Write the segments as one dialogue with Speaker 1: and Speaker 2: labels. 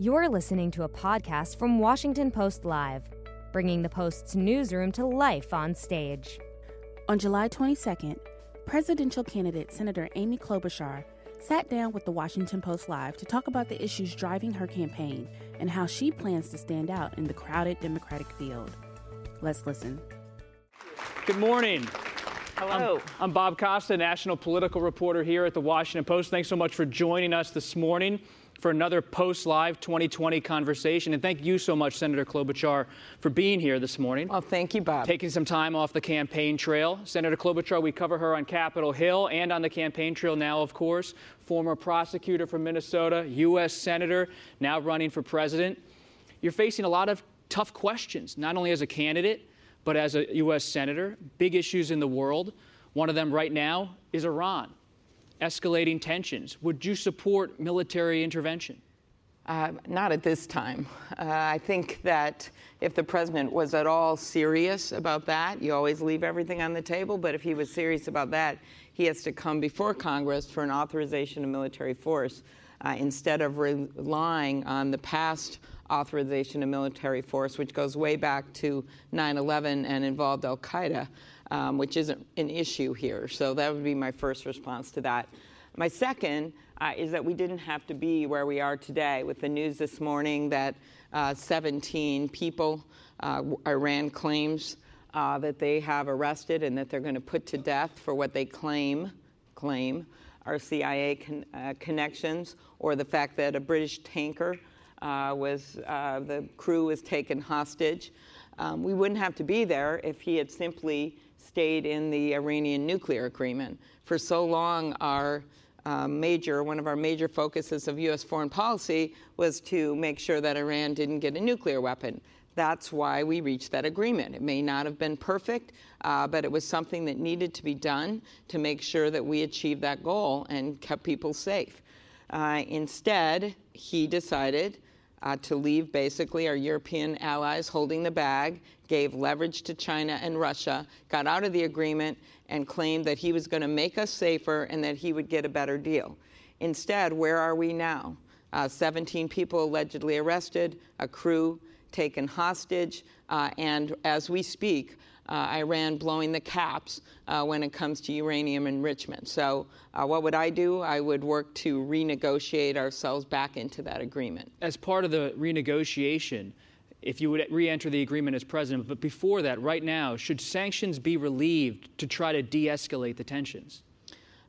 Speaker 1: You're listening to a podcast from Washington Post Live, bringing the Post's newsroom to life on stage.
Speaker 2: On July 22nd, presidential candidate Senator Amy Klobuchar sat down with the Washington Post Live to talk about the issues driving her campaign and how she plans to stand out in the crowded Democratic field. Let's listen.
Speaker 3: Good morning.
Speaker 4: Hello.
Speaker 3: I'm, I'm, Bob Costa, national political reporter here at the Washington Post. Thanks so much for joining us this morning for another Post Live 2020 conversation. And thank you so much, Senator Klobuchar, for being here this morning.
Speaker 4: Well, thank you, Bob.
Speaker 3: Taking some time off the campaign trail. Senator Klobuchar, we cover her on Capitol Hill and on the campaign trail now, of course. Former prosecutor from Minnesota, U.S. Senator, now running for president. You're facing a lot of tough questions, not only as a candidate, but as a U.S. Senator. Big issues in the world. One of them right now is Iran escalating tensions. Would you support military intervention?
Speaker 4: Uh, not at this time. Uh, I think that if the president was at all serious about that, you always leave everything on the table, but if he was serious about that, he has to come before Congress for an authorization of military force uh, instead of relying on the past authorization of military force, which goes way back to 9 11 and involved Al Qaeda um, which isn't an issue here. So that would be my first response to that. My second uh, is that we didn't have to be where we are today with the news this morning that uh, 17 people uh, Iran claims uh, that they have arrested and that they're going to put to death for what they claim claim are CIA con- uh, connections or the fact that a British tanker uh, was the crew was taken hostage. Um, we wouldn't have to be there if he had simply stayed in the Iranian nuclear agreement. For so long, our uh, major, one of our major focuses of U.S. foreign policy was to make sure that Iran didn't get a nuclear weapon. That's why we reached that agreement. It may not have been perfect, uh, but it was something that needed to be done to make sure that we achieved that goal and kept people safe. Uh, instead, he decided uh, to leave basically our European allies holding the bag, gave leverage to China and Russia, got out of the agreement, and claimed that he was going to make us safer and that he would get a better deal. Instead, where are we now? Uh, 17 people allegedly arrested, a crew taken hostage, uh, and as we speak, uh, Iran blowing the caps uh, when it comes to uranium enrichment. So, uh, what would I do? I would work to renegotiate ourselves back into that agreement.
Speaker 3: As part of the renegotiation, if you would re enter the agreement as president, but before that, right now, should sanctions be relieved to try to de escalate the tensions?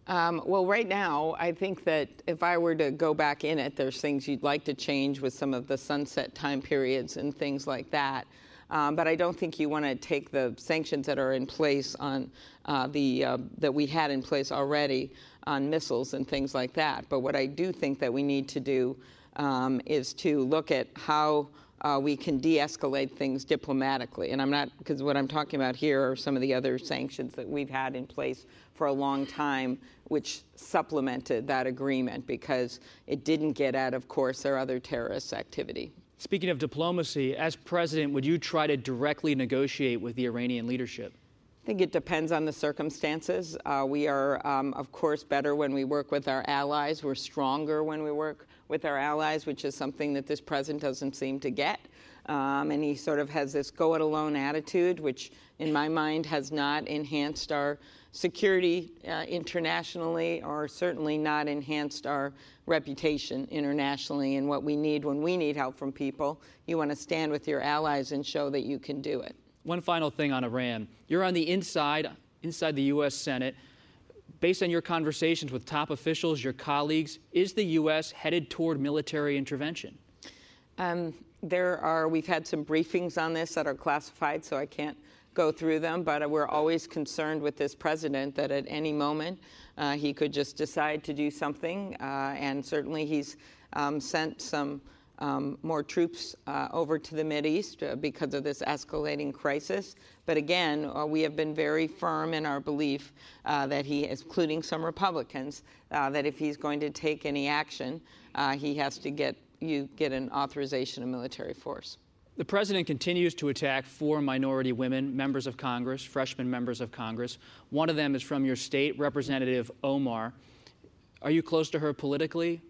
Speaker 4: Um, well, right now, I think that if I were to go back in it, there's things you'd like to change with some of the sunset time periods and things like that. Um, but I don't think you want to take the sanctions that are in place on uh, the uh, that we had in place already on missiles and things like that. But what I do think that we need to do um, is to look at how uh, we can de-escalate things diplomatically. And I'm not because what I'm talking about here are some of the other sanctions that we've had in place for a long time, which supplemented that agreement because it didn't get at, of course, their other terrorist activity.
Speaker 3: Speaking of diplomacy, as president, would you try to directly negotiate with the Iranian leadership?
Speaker 4: I think it depends on the circumstances. Uh, we are, um, of course, better when we work with our allies. We're stronger when we work with our allies, which is something that this president doesn't seem to get. Um, and he sort of has this go it alone attitude, which in my mind has not enhanced our security uh, internationally or certainly not enhanced our reputation internationally and what we need when we need help from people. You want to stand with your allies and show that you can do it.
Speaker 3: One final thing on Iran. You're on the inside, inside the U.S. Senate. Based on your conversations with top officials, your colleagues, is the U.S. headed toward military intervention?
Speaker 4: Um, there are, we've had some briefings on this that are classified, so I can't go through them, but we're always concerned with this president that at any moment uh, he could just decide to do something. Uh, and certainly he's um, sent some um, more troops uh, over to the East uh, because of this escalating crisis. But again, uh, we have been very firm in our belief uh, that he, including some Republicans, that if he's going to take any action, he has to get you get an authorization of military force.
Speaker 3: The president continues to attack four minority women, members of Congress, freshman members of Congress. One of them is from your state, Representative Omar. Are you close to her politically?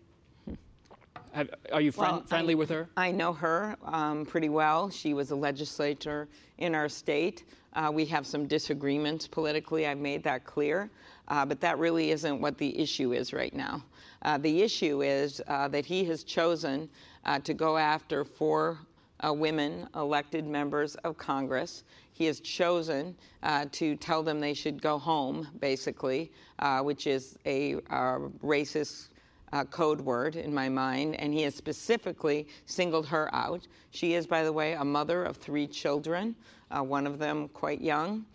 Speaker 3: Have, are you friend,
Speaker 4: Well,
Speaker 3: friendly
Speaker 4: I-
Speaker 3: with her?
Speaker 4: I know her um, pretty well. She was a legislator in our state. Uh, we have some disagreements politically. I've made that clear. Uh, but that really isn't what the issue is right now. Uh, the issue is uh, that he has chosen uh, to go after four uh, women elected members of Congress. He has chosen uh, to tell them they should go home, basically, uh, which is a uh, racist uh, code word in my mind, and he has specifically singled her out. She is, by the way, a mother of three children, uh, one of them quite young.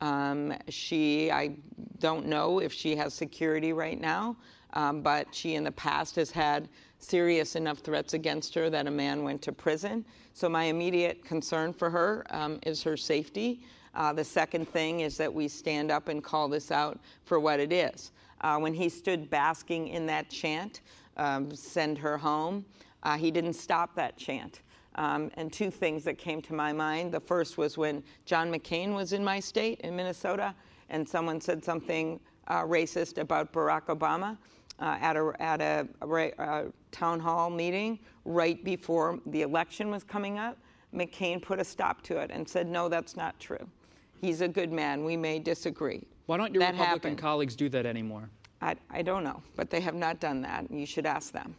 Speaker 4: Um, she, I don't know if she has security right now, um, but she in the past has had serious enough threats against her that a man went to prison. So my immediate concern for her um, is her safety. Uh, the second thing is that we stand up and call this out for what it is. Uh, when he stood basking in that chant, um, send her home, uh, he didn't stop that chant. Um, and two things that came to my mind. The first was when John McCain was in my state, in Minnesota, and someone said something uh, racist about Barack Obama uh, at a, at a, ra- uh, town hall meeting right before the election was coming up. McCain put a stop to it and said, No, that's not true. He's a good man. We may disagree.
Speaker 3: Why don't your
Speaker 4: that
Speaker 3: Republican
Speaker 4: happened.
Speaker 3: colleagues do that anymore?
Speaker 4: I, I don't know, but they have not done that. You should ask them.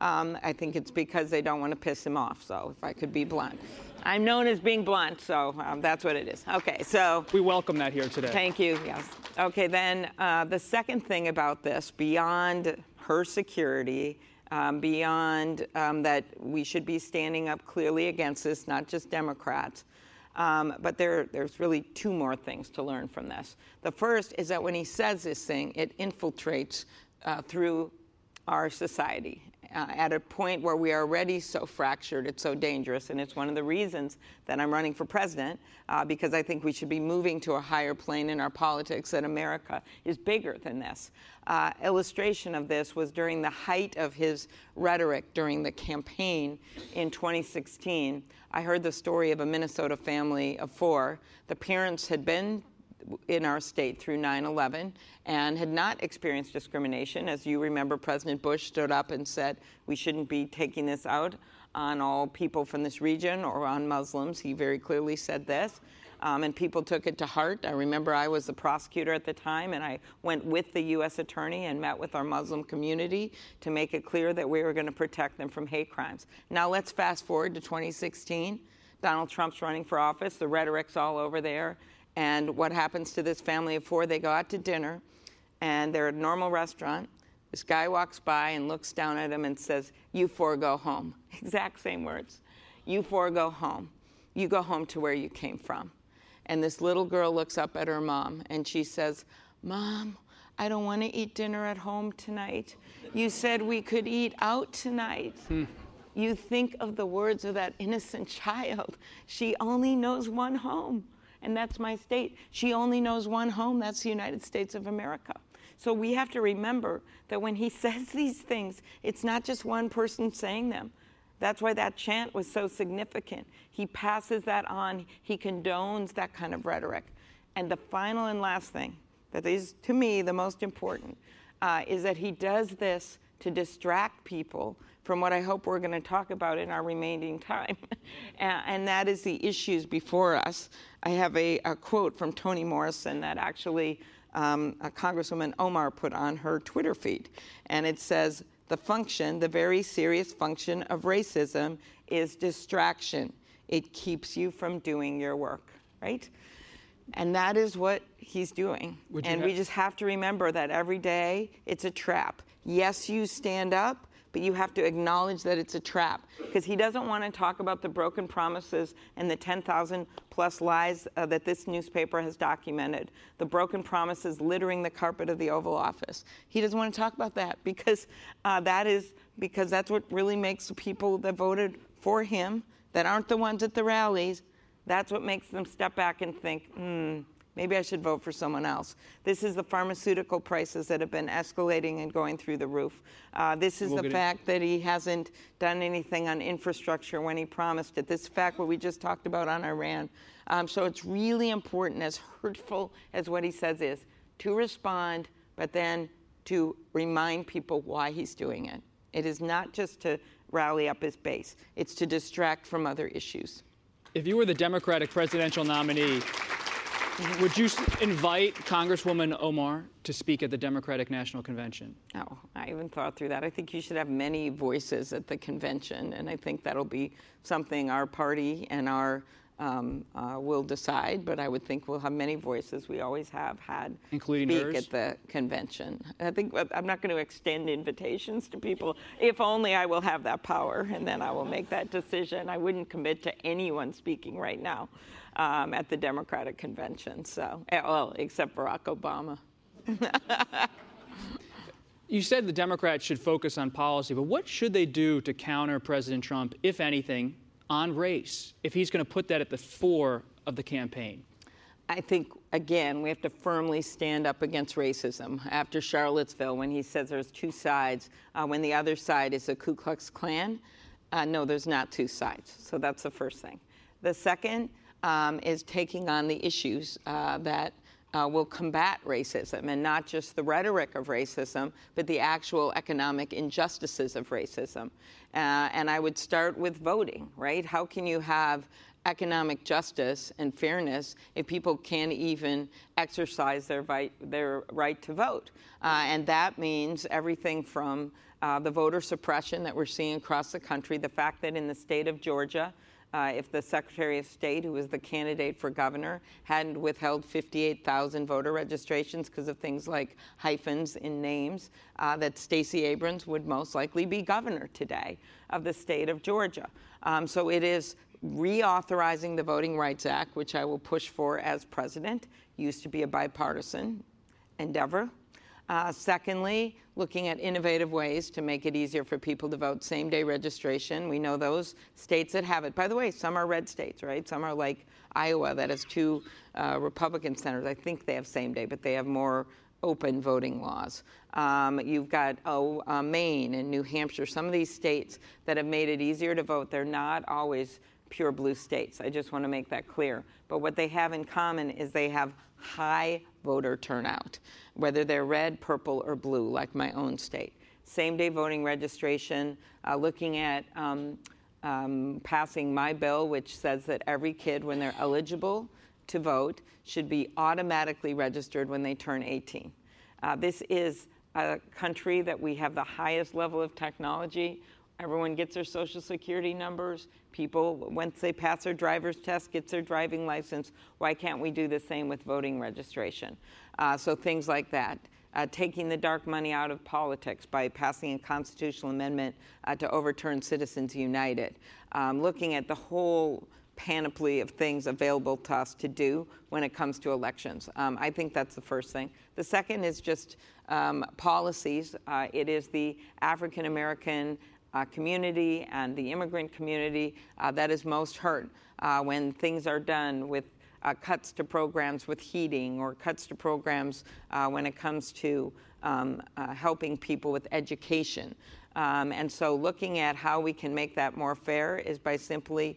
Speaker 4: Um, I think it's because they don't want to piss him off. So, if I could be blunt, I'm known as being blunt, so um, that's what it is. Okay, so
Speaker 3: We welcome that here today.
Speaker 4: Thank you. Yes. Okay. Then uh, the second thing about this, beyond her security, um, beyond um, that we should be standing up clearly against this, not just Democrats. Um, but there, there's really two more things to learn from this. The first is that when he says this thing, it infiltrates uh, through our society uh, at a point where we are already so fractured, it's so dangerous. And it's one of the reasons that I'm running for president, uh, because I think we should be moving to a higher plane in our politics, that America is bigger than this. Uh, illustration of this was during the height of his rhetoric during the campaign in 2016. I heard the story of a Minnesota family of four. The parents had been in our state through 9 11 and had not experienced discrimination. As you remember, President Bush stood up and said we shouldn't be taking this out on all people from this region or on Muslims. He very clearly said this. Um, and people took it to heart. I remember I was the prosecutor at the time, and I went with the U.S. attorney and met with our Muslim community to make it clear that we were going to protect them from hate crimes. Now let's fast forward to 2016. Donald Trump's running for office. The rhetoric's all over there. And what happens to this family of four? They go out to dinner, and they're at a normal restaurant. This guy walks by and looks down at him and says, You four go home. Exact same words. You four go home. You go home to where you came from. And this little girl looks up at her mom and she says, Mom, I don't want to eat dinner at home tonight. You said we could eat out tonight. Hmm. You think of the words of that innocent child. She only knows one home, and that's my state. She only knows one home, that's the United States of America. So we have to remember that when he says these things, it's not just one person saying them. That's why that chant was so significant. He passes that on, he condones that kind of rhetoric. And the final and last thing that is, to me, the most important uh, is that he does this to distract people from what I hope we're going to talk about in our remaining time, and, that is the issues before us. I have a, a quote from Toni Morrison that actually um, a Congresswoman Omar put on her Twitter feed, and it says, the function, the very serious function of racism is distraction. It keeps you from doing your work, right? And that is what he's doing. And
Speaker 3: ha-
Speaker 4: we just have to remember that every day it's a trap. Yes, you stand up, but you have to acknowledge that it's a trap because he doesn't want to talk about the broken promises and the 10,000 plus lies uh, that this newspaper has documented, the broken promises littering the carpet of the Oval Office. He doesn't want to talk about that because uh, that is because that's what really makes the people that voted for him that aren't the ones at the rallies that's what makes them step back and think, hmm, maybe I should vote for someone else. This is the pharmaceutical prices that have been escalating and going through the roof. Uh, this is
Speaker 3: We'll
Speaker 4: the fact that he hasn't done anything on infrastructure when he promised it. This fact what we just talked about on Iran. Um, so it's really important, as hurtful as what he says is, to respond, but then to remind people why he's doing it. It is not just to rally up his base, it's to distract from other issues.
Speaker 3: If you were the Democratic presidential nominee, would you invite Congresswoman Omar to speak at the Democratic National Convention?
Speaker 4: Oh, I haven't thought through that. I think you should have many voices at the convention, and I think that'll be something our party and our um, uh, will decide, but I would think we'll have many voices. We always have had
Speaker 3: Including
Speaker 4: speak
Speaker 3: hers?
Speaker 4: at the convention. I think I'm not going to extend invitations to people. If only I will have that power, and then I will make that decision. I wouldn't commit to anyone speaking right now um, at the Democratic convention. So, eh, well, except Barack Obama.
Speaker 3: You said the Democrats should focus on policy, but what should they do to counter President Trump, if anything, on race, if he's going to put that at the fore of the campaign?
Speaker 4: I think, again, we have to firmly stand up against racism. After Charlottesville, when he says there's two sides, uh, when the other side is the Ku Klux Klan, uh, no, there's not two sides. So that's the first thing. The second um, is taking on the issues uh, that uh, will combat racism and not just the rhetoric of racism, but the actual economic injustices of racism. Uh, and I would start with voting, right? How can you have economic justice and fairness if people can't even exercise their right, their right to vote? Uh, and that means everything from uh, the voter suppression that we're seeing across the country, the fact that in the state of Georgia, uh, if the Secretary of State, who was the candidate for governor, hadn't withheld 58,000 voter registrations because of things like hyphens in names, uh, that Stacey Abrams would most likely be governor today of the state of Georgia. Um, so it is reauthorizing the Voting Rights Act, which I will push for as president. Used to be a bipartisan endeavor. Uh, secondly, looking at innovative ways to make it easier for people to vote. Same day registration. We know those states that have it. By the way, some are red states, right? Some are like Iowa that has two uh, Republican senators. I think they have same day, but they have more open voting laws. Um, you've got oh, uh, Maine and New Hampshire, some of these states that have made it easier to vote. They're not always pure blue states. I just want to make that clear. But what they have in common is they have high voter turnout, whether they're red, purple, or blue, like my own state. Same day voting registration, uh, looking at um, um, passing my bill, which says that every kid, when they're eligible to vote, should be automatically registered when they turn 18. Uh, this is a country that we have the highest level of technology. Everyone gets their social security numbers. People, once they pass their driver's test, gets their driving license. Why can't we do the same with voting registration? Uh, so things like that. Uh, taking the dark money out of politics by passing a constitutional amendment uh, to overturn Citizens United. Um, looking at the whole panoply of things available to us to do when it comes to elections. Um, I think that's the first thing. The second is just um, policies. Uh, it is the African American uh, community and the immigrant community uh, that is most hurt uh, when things are done with uh, cuts to programs with heating or cuts to programs uh, when it comes to um, helping people with education. Um, and so, looking at how we can make that more fair is by simply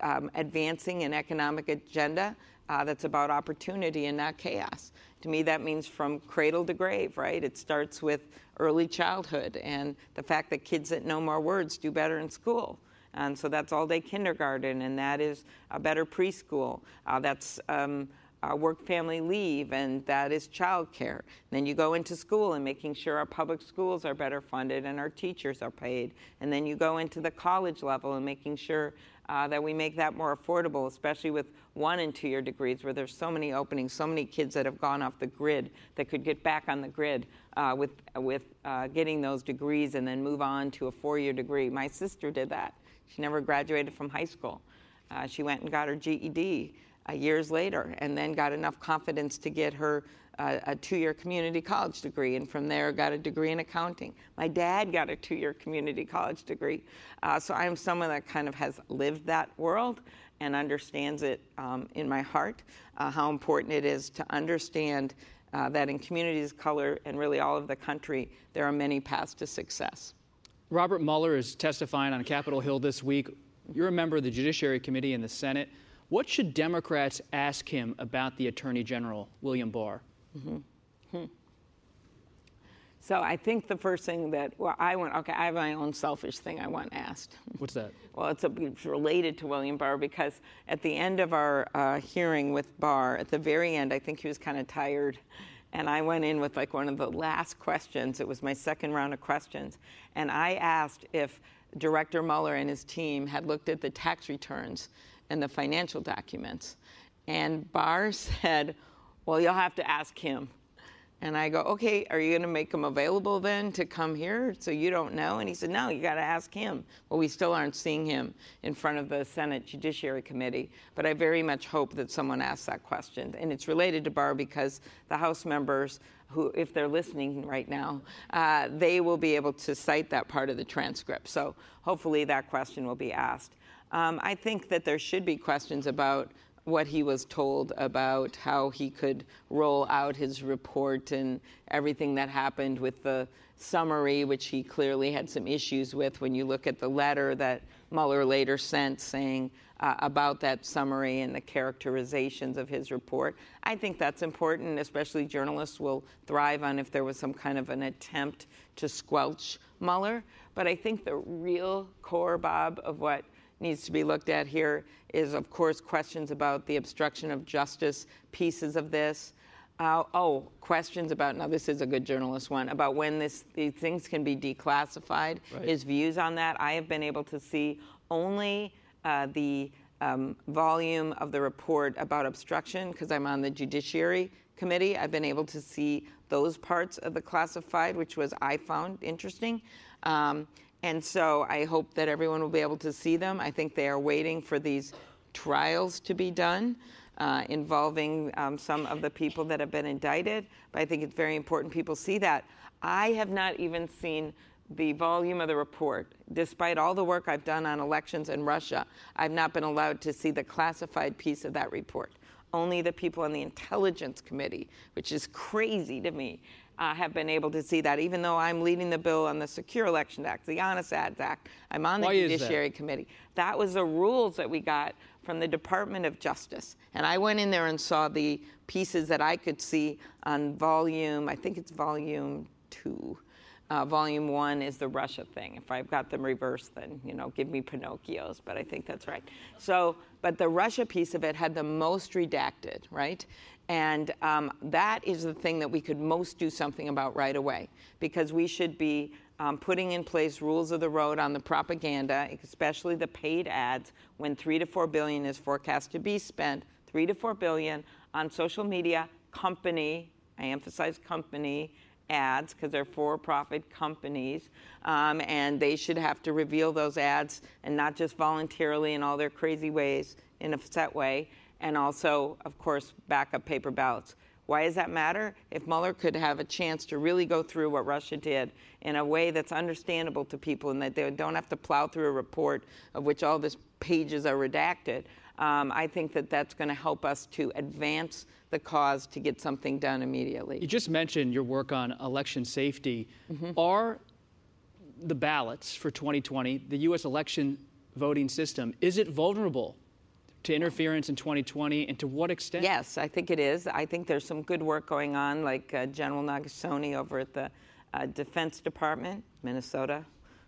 Speaker 4: um, advancing an economic agenda uh, that's about opportunity and not chaos. To me, that means from cradle to grave, right? It starts with early childhood and the fact that kids that know more words do better in school. And so that's all day kindergarten, and that is a better preschool. Uh, that's um, uh, work family leave, and that is childcare. Then you go into school and making sure our public schools are better funded and our teachers are paid. And then you go into the college level and making sure uh, that we make that more affordable, especially with one and two year degrees where there's so many openings, so many kids that have gone off the grid that could get back on the grid uh, with, with uh, getting those degrees and then move on to a four year degree. My sister did that. She never graduated from high school. Uh, she went and got her GED uh, years later and then got enough confidence to get her uh, a two year community college degree, and from there got a degree in accounting. My dad got a two year community college degree. Uh, so I'm someone that kind of has lived that world and understands it um, in my heart, uh, how important it is to understand uh, that in communities of color and really all of the country, there are many paths to success.
Speaker 3: Robert Mueller is testifying on Capitol Hill this week. You're a member of the Judiciary Committee in the Senate. What should Democrats ask him about the Attorney General, William Barr?
Speaker 4: Mm-hmm. Hmm. So I think the first thing that well, I want okay, I have my own selfish thing I want asked.
Speaker 3: What's that?
Speaker 4: Well, it's, a, it's related to William Barr because at the end of our uh, hearing with Barr, at the very end, I think he was kind of tired, and I went in with like one of the last questions. It was my second round of questions, and I asked if Director Mueller and his team had looked at the tax returns and the financial documents, and Barr said, "Well, you'll have to ask him." And I go, okay, are you going to make him available then to come here so you don't know? And he said, no, you got to ask him. Well, we still aren't seeing him in front of the Senate Judiciary Committee, but I very much hope that someone asks that question. And it's related to Barr because the House members, who, if they're listening right now, uh, they will be able to cite that part of the transcript. So hopefully that question will be asked. Um, I think that there should be questions about what he was told about how he could roll out his report and everything that happened with the summary, which he clearly had some issues with when you look at the letter that Mueller later sent saying uh, about that summary and the characterizations of his report. I think that's important, especially journalists will thrive on if there was some kind of an attempt to squelch Mueller. But I think the real core, Bob, of what needs to be looked at here is, of course, questions about the obstruction of justice pieces of this. Uh, oh, questions about now this is a good journalist one about when this these things can be declassified. Right. His views on that. I have been able to see only uh, the um, volume of the report about obstruction because I'm on the Judiciary Committee. I've been able to see those parts of the classified, which was I found interesting. Um, and so I hope that everyone will be able to see them. I think they are waiting for these trials to be done uh, involving um, some of the people that have been indicted. But I think it's very important people see that. I have not even seen the volume of the report. Despite all the work I've done on elections in Russia, I've not been allowed to see the classified piece of that report. Only the people on the Intelligence Committee, which is crazy to me, uh, have been able to see that, even though I'm leading the bill on the Secure Election Act, the Honest Ads Act. I'm on the
Speaker 3: Why
Speaker 4: Judiciary
Speaker 3: that?
Speaker 4: Committee. That was the rules that we got from the Department of Justice. And I went in there and saw the pieces that I could see on volume, I think it's volume two. Uh, volume one is the Russia thing. If I've got them reversed, then you know, give me Pinocchios. But I think that's right. So, but the Russia piece of it had the most redacted, right? And um, that is the thing that we could most do something about right away, because we should be um, putting in place rules of the road on the propaganda, especially the paid ads, when three to four billion is forecast to be spent, three to four billion on social media, company. I emphasize company ads because they're for profit companies, um, and they should have to reveal those ads and not just voluntarily in all their crazy ways in a set way, and also, of course, backup paper ballots. Why does that matter? If Mueller could have a chance to really go through what Russia did in a way that's understandable to people and that they don't have to plow through a report of which all these pages are redacted, um, I think that that's going to help us to advance the cause to get something done immediately.
Speaker 3: You just mentioned your work on election safety. Mm-hmm. Are the ballots for 2020, the U.S. election voting system, is it vulnerable to interference in 2020 and to what extent?
Speaker 4: Yes, I think it is. I think there's some good work going on, like uh, General Nakasone over at the uh, Defense Department, Minnesota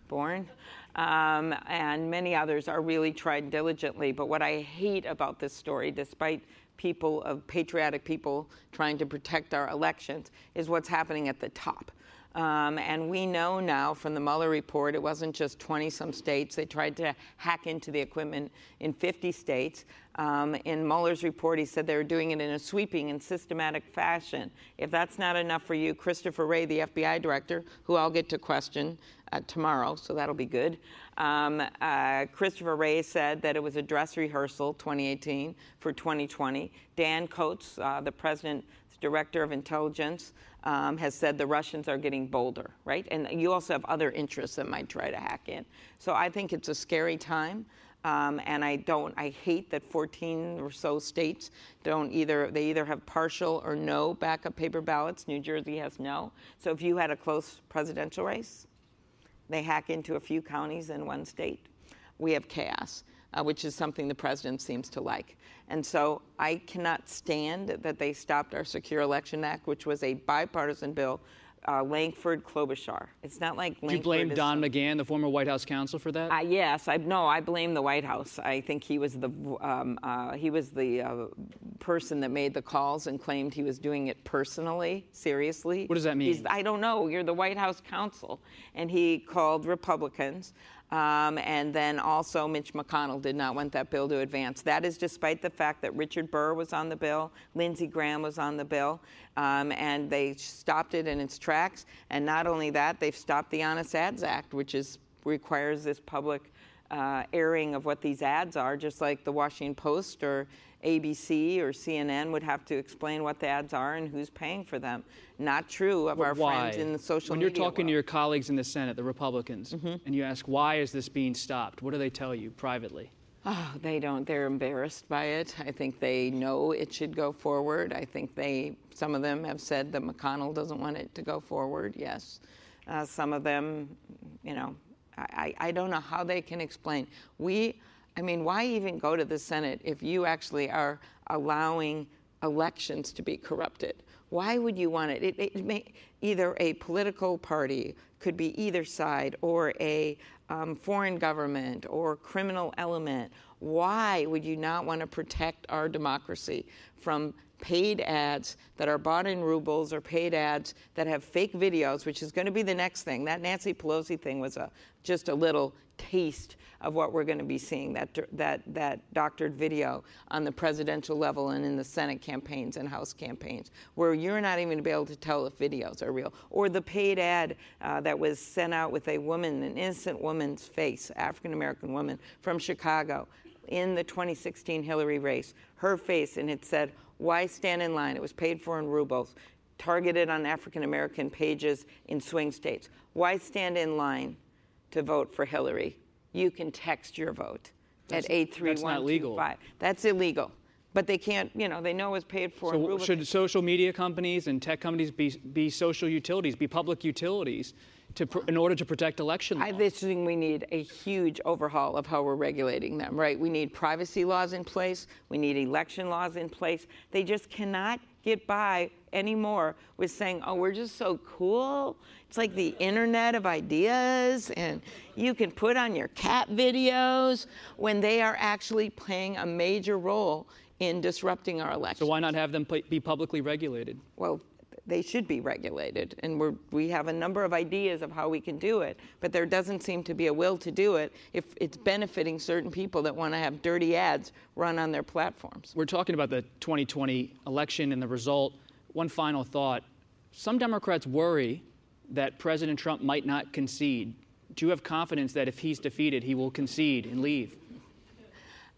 Speaker 4: born, um, and many others are really trying diligently. But what I hate about this story, despite people of patriotic people trying to protect our elections, is what's happening at the top. Um, and we know now from the Mueller report, it wasn't just 20 some states. They tried to hack into the equipment in 50 states. Um, in Mueller's report, he said they were doing it in a sweeping and systematic fashion. If that's not enough for you, Christopher Wray, the FBI director, who I'll get to question uh, tomorrow, so that'll be good. Um, uh, Christopher Wray said that it was a dress rehearsal 2018 for 2020. Dan Coats, uh, the president's director of intelligence, um, has said the Russians are getting bolder, right? And you also have other interests that might try to hack in. So I think it's a scary time. Um, and I don't. I hate that 14 or so states don't either. They either have partial or no backup paper ballots. New Jersey has no. So if you had a close presidential race, they hack into a few counties in one state. We have chaos uh, which is something the president seems to like. And so I cannot stand that they stopped our Secure Election Act, which was a bipartisan bill uh, Lankford Klobuchar. It's not like Lankford
Speaker 3: Do you blame Don McGahn, the former White House counsel, for that?
Speaker 4: uh, yes, I no, I blame the White House. I think he was the um, uh, he was the uh, person that made the calls and claimed he was doing it personally, seriously.
Speaker 3: What does that mean?
Speaker 4: He's, I don't know. You're the White House counsel, and he called Republicans. Um, and then also, Mitch McConnell did not want that bill to advance. That is despite the fact that Richard Burr was on the bill, Lindsey Graham was on the bill, um, and they stopped it in its tracks. And not only that, they've stopped the Honest Ads Act, which is requires this public uh, airing of what these ads are, just like the Washington Post or ABC or CNN would have to explain what the ads are and who's paying for them. Not true of our
Speaker 3: why?
Speaker 4: friends in the social media.
Speaker 3: when you're talking
Speaker 4: world. Mm-hmm.
Speaker 3: to your colleagues in the Senate, the Republicans, and you ask why is this being stopped, what do they tell you privately?
Speaker 4: Oh, they don't. They're embarrassed by it. I think they know it should go forward. I think they, some of them have said that McConnell doesn't want it to go forward. Yes. Uh, some of them, you know, I, I don't know how they can explain. We, I mean, why even go to the Senate if you actually are allowing elections to be corrupted? Why would you want it? It, it may, either a political party could be either side, or a um, foreign government, or criminal element. Why would you not want to protect our democracy from paid ads that are bought in rubles or paid ads that have fake videos, which is going to be the next thing? That Nancy Pelosi thing was a just a little taste of what we're going to be seeing that that that doctored video on the presidential level and in the Senate campaigns and House campaigns, where you're not even going to be able to tell if videos are real, or the paid ad uh, that was sent out with a woman, an innocent woman's face, African American woman from Chicago, in the 2016 Hillary race, her face, and it said, "Why stand in line?" It was paid for in rubles. Targeted on African American pages in swing states. Why stand in line to vote for Hillary, you can text your vote
Speaker 3: That's-
Speaker 4: at eight three
Speaker 3: that's not legal.
Speaker 4: That's illegal. But they can't, you know, they know it's paid for.
Speaker 3: So should social media companies and tech companies be, be social utilities, be public utilities, to, pr- in order to protect election law?
Speaker 4: I think we need a huge overhaul of how we're regulating them, right? We need privacy laws in place. We need election laws in place. They just cannot get by anymore with saying, oh, we're just so cool. It's like the internet of ideas, and you can put on your cat videos when they are actually playing a major role in disrupting our elections.
Speaker 3: so why not have them be publicly regulated?
Speaker 4: well, they should be regulated, and we're, we have a number of ideas of how we can do it, but there doesn't seem to be a will to do it if it's benefiting certain people that want to have dirty ads run on their platforms.
Speaker 3: We're talking about the 2020 election and the result. One final thought. Some Democrats worry that President Trump might not concede. Do you have confidence that if he's defeated, he will concede and leave?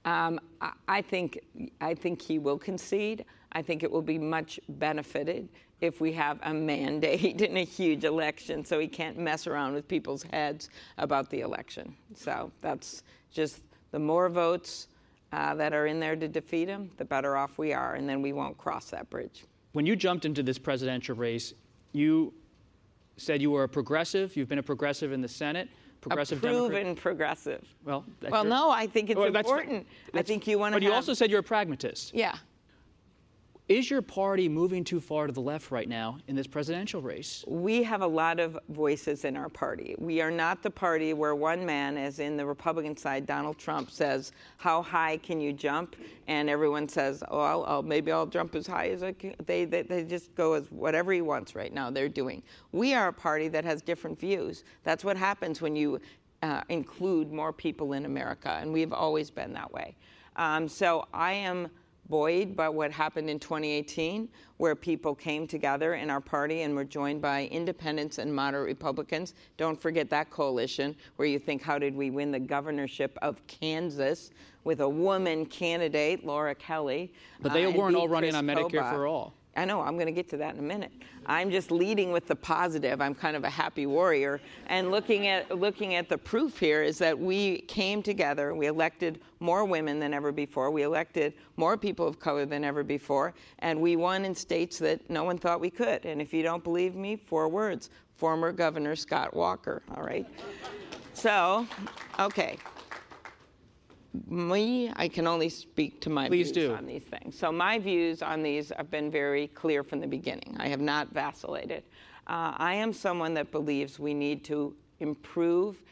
Speaker 4: Um, I, think I think he will concede. I think it will be much benefited if we have a mandate in a huge election, so he can't mess around with people's heads about the election. So that's just the more votes uh, that are in there to defeat him, the better off we are, and then we won't cross that bridge.
Speaker 3: When you jumped into this presidential race, you said you were a progressive. You've been a progressive in the Senate. Progressive
Speaker 4: a proven
Speaker 3: Democrat.
Speaker 4: progressive.
Speaker 3: Well, that's
Speaker 4: Well,
Speaker 3: your-
Speaker 4: no, I think it's
Speaker 3: Well, that's-
Speaker 4: important. I think you want to.
Speaker 3: But you also said you're a pragmatist.
Speaker 4: Yeah.
Speaker 3: Is your party moving too far to the left right now in this presidential race?
Speaker 4: We have a lot of voices in our party. We are not the party where one man, as in the Republican side, Donald Trump, says, How high can you jump? And everyone says, Oh, I'll, I'll, maybe I'll jump as high as I can. They, they, they just go as whatever he wants right now, they're doing. We are a party that has different views. That's what happens when you uh, include more people in America, and we've always been that way. Um, so I am buoyed by what happened in 2018, where people came together in our party and were joined by independents and moderate Republicans. Don't forget that coalition, where you think, how did we win the governorship of Kansas with a woman candidate, Laura Kelly?
Speaker 3: But they
Speaker 4: uh,
Speaker 3: weren't all running
Speaker 4: Chris
Speaker 3: on Medicare
Speaker 4: Kobach.
Speaker 3: for all.
Speaker 4: I know, I'm going to get to that in a minute. I'm just leading with the positive. I'm kind of a happy warrior. And looking at looking at the proof here is that we came together, we elected more women than ever before, we elected more people of color than ever before, and we won in states that no one thought we could. And if you don't believe me, four words. Former Governor Scott Walker, all right? So, okay me, I can only speak to my
Speaker 3: Please
Speaker 4: views
Speaker 3: do.
Speaker 4: on these things. So my views on these have been very clear from the beginning. I have not vacillated. Uh, I am someone that believes we need to improve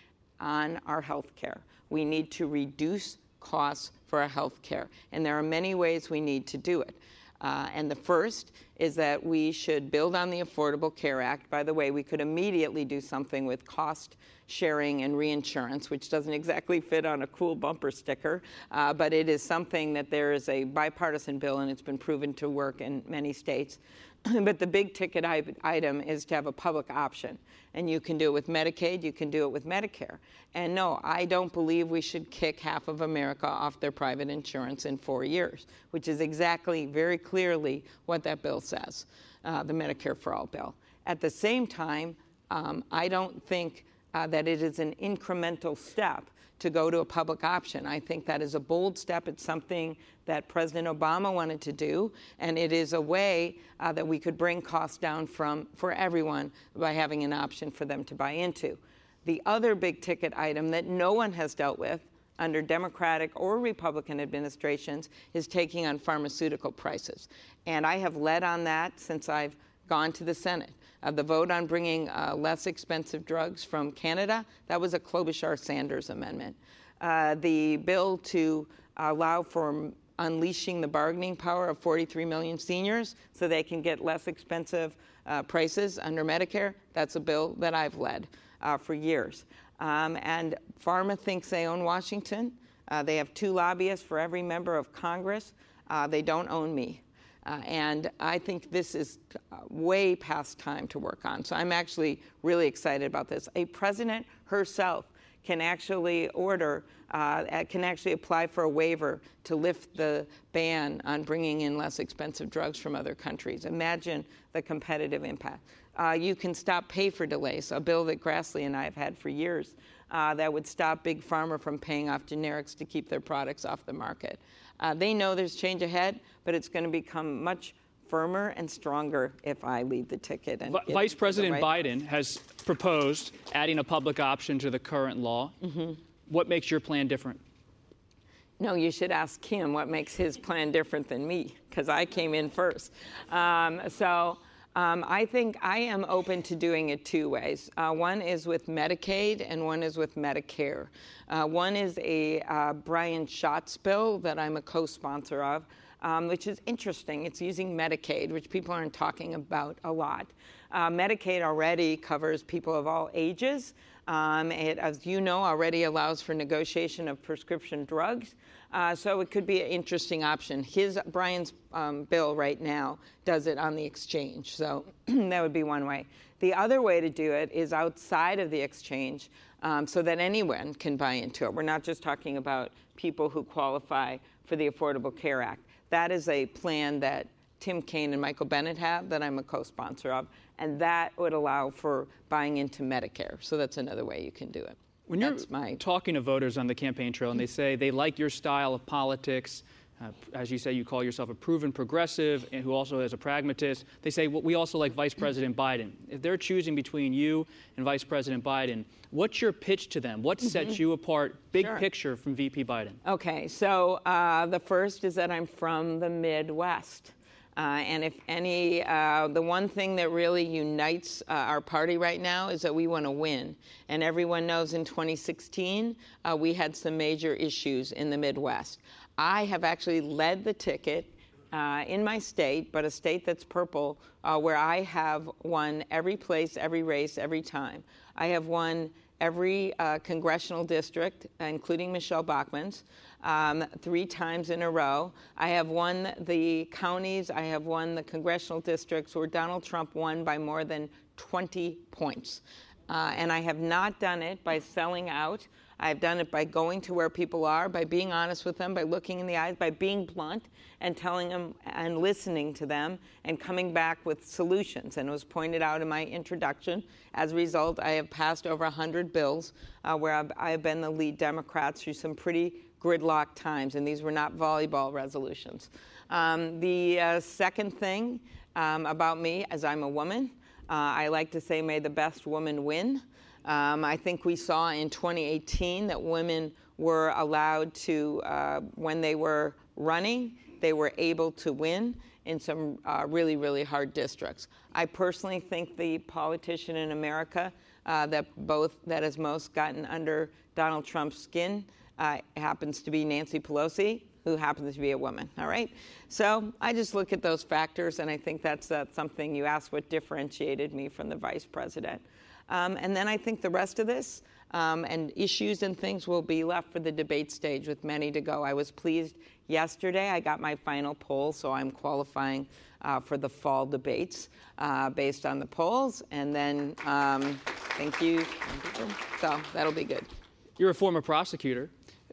Speaker 4: on our health care. We need to reduce costs for our health care. And there are many ways we need to do it. Uh, and the first is that we should build on the Affordable Care Act. By the way, we could immediately do something with cost sharing and reinsurance, which doesn't exactly fit on a cool bumper sticker, uh, but it is something that there is a bipartisan bill and it's been proven to work in many states. but the big ticket item is to have a public option. And you can do it with Medicaid, you can do it with Medicare. And no, I don't believe we should kick half of America off their private insurance in four years, which is exactly, very clearly, what that bill says, uh, the Medicare for All bill. At the same time, um, I don't think uh, that it is an incremental step to go to a public option. I think that is a bold step. It's something that President Obama wanted to do, and it is a way uh, that we could bring costs down from for everyone by having an option for them to buy into. The other big ticket item that no one has dealt with under Democratic or Republican administrations is taking on pharmaceutical prices. And I have led on that since I've gone to the Senate. Uh, the vote on bringing uh, less expensive drugs from Canada, that was a Klobuchar Sanders amendment. Uh, the bill to allow for unleashing the bargaining power of 43 million seniors so they can get less expensive uh, prices under Medicare, that's a bill that I've led uh, for years. Um, and Pharma thinks they own Washington. Uh, they have two lobbyists for every member of Congress. they don't own me. Uh, and I think this is uh, way past time to work on. So I'm actually really excited about this. A president herself can actually order, uh, can actually apply for a waiver to lift the ban on bringing in less expensive drugs from other countries. Imagine the competitive impact. Uh, you can stop pay for delays, a bill that Grassley and I have had for years. Uh, that would stop big pharma from paying off generics to keep their products off the market. Uh, they know there's change ahead, but it's going to become much firmer and stronger if I lead the ticket. And
Speaker 3: v- Vice President right Biden has proposed adding a public option to the current law. Mm-hmm. What makes your plan different?
Speaker 4: No, you should ask him what makes his plan different than me, because I came in first. Um, so um, I think I am open to doing it two ways. Uh, one is with Medicaid, and one is with Medicare. Uh, one is a uh, Brian Schatz bill that I'm a co sponsor of. Um, which is interesting. It's using Medicaid, which people aren't talking about a lot. Uh, Medicaid already covers people of all ages. Um, it, as you know, already allows for negotiation of prescription drugs. Uh, so it could be an interesting option. His Brian's um, bill right now does it on the exchange, so that would be one way. The other way to do it is outside of the exchange, um, so that anyone can buy into it. We're not just talking about people who qualify for the Affordable Care Act. That is a plan that Tim Kaine and Michael Bennet have that I'm a co-sponsor of, and that would allow for buying into Medicare. So that's another way you can do it.
Speaker 3: When you're my... talking to voters on the campaign trail and they say they like your style of politics, uh, as you say, you call yourself a proven progressive and who also is a pragmatist. They say, well, we also like Vice President Biden. If they're choosing between you and Vice President Biden, what's your pitch to them? What sets mm-hmm. you apart, big sure. picture, from VP Biden?
Speaker 4: Okay, so uh, the first is that I'm from the Midwest. Uh, and if any, uh, the one thing that really unites uh, our party right now is that we want to win. And everyone knows in 2016, uh, we had some major issues in the Midwest. I have actually led the ticket uh, in my state, but a state that's purple, uh, where I have won every place, every race, every time. I have won every congressional district, including Michele Bachmann's um, three times in a row. I have won the counties, I have won the congressional districts where Donald Trump won by more than 20 points. Uh, and I have not done it by selling out. I've done it by going to where people are, by being honest with them, by looking in the eyes, by being blunt and telling them and listening to them and coming back with solutions. And it was pointed out in my introduction. As a result, I have passed over 100 bills uh, where I've, been the lead Democrat through some pretty gridlock times, and these were not volleyball resolutions. Um, the uh, second thing um, about me is I'm a woman. Uh, I like to say, may the best woman win. Um, I think we saw in 2018 that women were allowed to, uh, when they were running, they were able to win in some uh, really, really hard districts. I personally think the politician in America uh, that both that has most gotten under Donald Trump's skin uh, happens to be Nancy Pelosi, who happens to be a woman. All right. So I just look at those factors, and I think that's uh, something you asked what differentiated me from the vice president. Um, and then I think the rest of this um, and issues and things will be left for the debate stage with many to go. I was pleased yesterday. I got my final poll, so I'm qualifying uh, for the fall debates uh, based on the polls. And then, um, thank you. So that'll be good.
Speaker 3: You're a former prosecutor.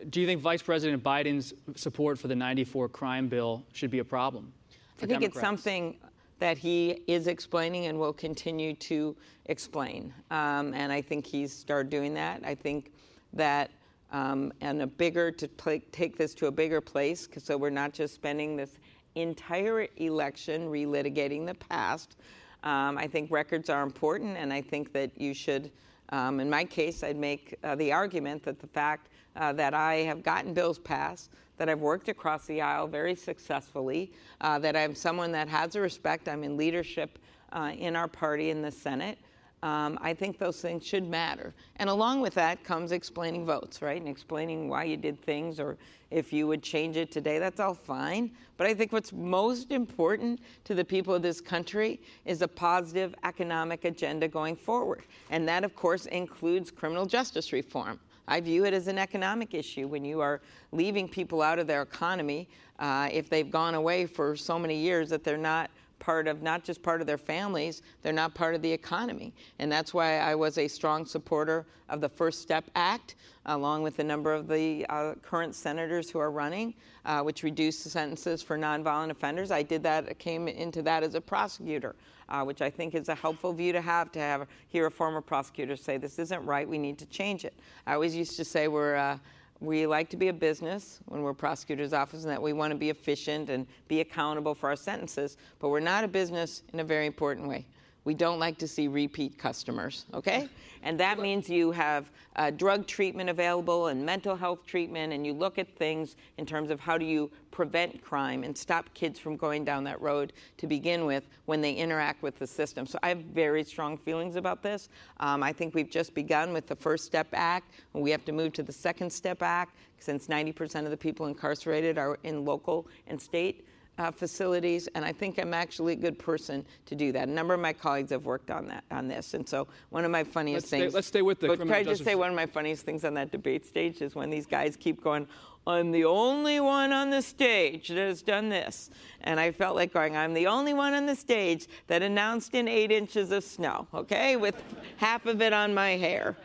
Speaker 3: Do you think Vice President Biden's support for the 94 crime bill should be a problem?
Speaker 4: I think Democrats? it's something that he is explaining and will continue to explain. Um, and I think he's started doing that. I think that um, and a bigger to take this to a bigger place, so we're not just spending this entire election relitigating the past. Um, I think records are important, and I think that you should. Um, in my case, I'd make uh, the argument that the fact uh, that I have gotten bills passed, that I've worked across the aisle very successfully, uh, that I'm someone that has a respect, I'm in leadership uh, in our party in the Senate. Um, I think those things should matter. And along with that comes explaining votes, right? And explaining why you did things or if you would change it today. That's all fine. But I think what's most important to the people of this country is a positive economic agenda going forward. And that, of course, includes criminal justice reform. I view it as an economic issue when you are leaving people out of their economy uh, if they've gone away for so many years that they're not part of not just part of their families, they're not part of the economy. And that's why I was a strong supporter of the First Step Act, along with a number of the uh, current senators who are running, uh, which reduced sentences for nonviolent offenders. I did that, came into that as a prosecutor. Uh, which I think is a helpful view to have to have hear a former prosecutor say this isn't right. We need to change it. I always used to say we're uh, we like to be a business when we're prosecutor's office and that we want to be efficient and be accountable for our sentences, but we're not a business in a very important way. We don't like to see repeat customers, okay? And that means you have uh, drug treatment available and mental health treatment, and you look at things in terms of how do you prevent crime and stop kids from going down that road to begin with when they interact with the system. So I have very strong feelings about this. Um, I think we've just begun with the First Step Act, and we have to move to the Second Step Act since 90% of the people incarcerated are in local and state uh, facilities, and I think I'm actually a good person to do that. A number of my colleagues have worked on that on this, and so one of my funniest
Speaker 3: let's
Speaker 4: things.
Speaker 3: Stay, let's stay with the.
Speaker 4: But can I just say one of my funniest things on that debate stage is when these guys keep going. I'm the only one on the stage that has done this. And I felt like going, I'm the only one on the stage that announced in eight inches of snow, okay, with half of it on my hair.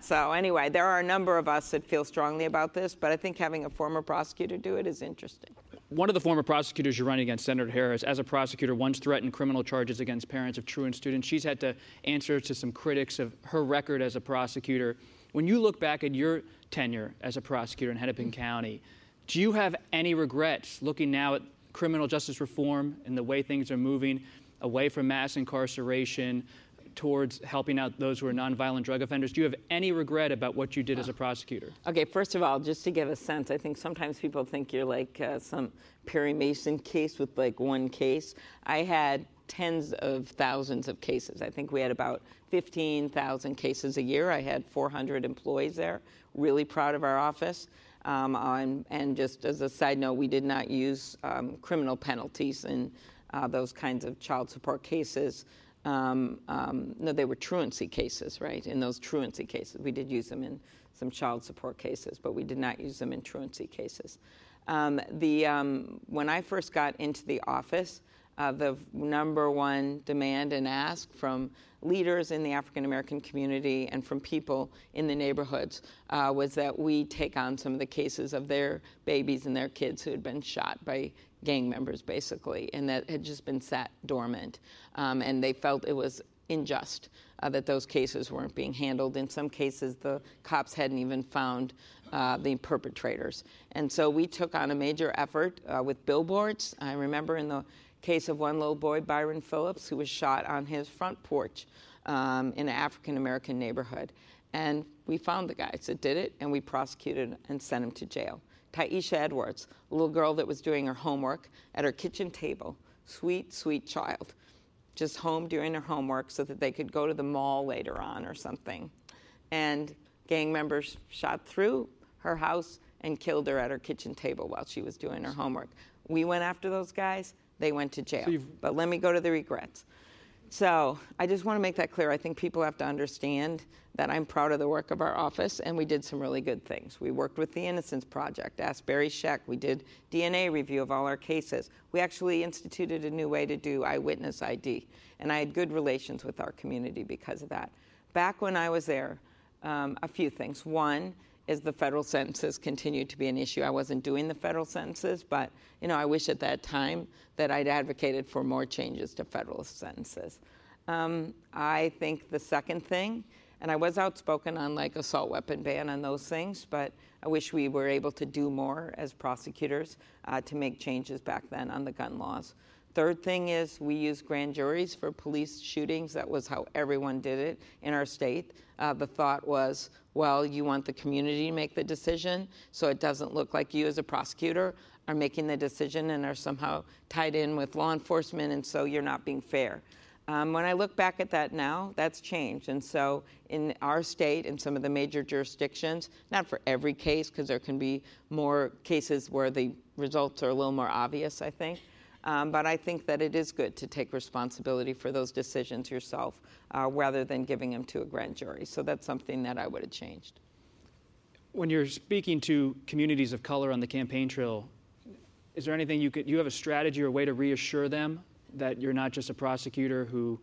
Speaker 4: So, anyway, there are a number of us that feel strongly about this, but I think having a former prosecutor do it is interesting
Speaker 3: one of the former prosecutors you're running against, Senator Harris, as a prosecutor, once threatened criminal charges against parents of truant students. She's had to answer to some critics of her record as a prosecutor. When you look back at your tenure as a prosecutor in Hennepin County, do you have any regrets looking now at criminal justice reform and the way things are moving away from mass incarceration, towards helping out those who are nonviolent drug offenders. Do you have any regret about what you did as a prosecutor?
Speaker 4: Okay, first of all, just to give a sense, I think sometimes people think you're like uh, some Perry Mason case with like one case. I had tens of thousands of cases. I think we had about 15,000 cases a year. I had 400 employees there. Really proud of our office. Um, on, and just as a side note, we did not use um, criminal penalties in uh, those kinds of child support cases. Um, um, no, they were truancy cases, right? In those truancy cases, we did use them in some child support cases, but we did not use them in truancy cases. Um, the um, when I first got into the office, uh, the number one demand and ask from leaders in the African American community and from people in the neighborhoods uh, was that we take on some of the cases of their babies and their kids who had been shot by gang members, basically, and that had just been sat dormant. Um, and they felt it was unjust uh, that those cases weren't being handled. In some cases, the cops hadn't even found uh, the perpetrators. And so we took on a major effort uh, with billboards. I remember in the case of one little boy, Byron Phillips, who was shot on his front porch um, in an African American neighborhood. And we found the guys that did it, and we prosecuted and sent them to jail Tyesha Edwards, a little girl that was doing her homework at her kitchen table. Sweet, sweet child. Just home doing her homework so that they could go to the mall later on or something. And gang members shot through her house and killed her at her kitchen table while she was doing her homework. We went after those guys, they went to jail. So but let me go to the regrets. So I just want to make that clear. I think people have to understand that I'm proud of the work of our office, and we did some really good things. We worked with the Innocence Project, asked Barry Scheck. We did DNA review of all our cases. We actually instituted a new way to do eyewitness ID, and I had good relations with our community because of that. Back when I was there, um, a few things. One, is the federal sentences continue to be an issue. I wasn't doing the federal sentences, but you know, I wish at that time that I'd advocated for more changes to federal sentences. Um, I think the second thing, and I was outspoken on like assault weapon ban and those things, but I wish we were able to do more as prosecutors uh, to make changes back then on the gun laws. Third thing is we use grand juries for police shootings. That was how everyone did it in our state. Uh, the thought was, well, you want the community to make the decision, so it doesn't look like you as a prosecutor are making the decision and are somehow tied in with law enforcement, and so you're not being fair. Um, when I look back at that now, that's changed. And so, in our state, and some of the major jurisdictions, not for every case, because there can be more cases where the results are a little more obvious, I think. Um, but I think that it is good to take responsibility for those decisions yourself uh, rather than giving them to a grand jury. So that's something that I would have changed.
Speaker 3: When you're speaking to communities of color on the campaign trail, is there anything you could, you have a strategy or a way to reassure them that you're not just a prosecutor who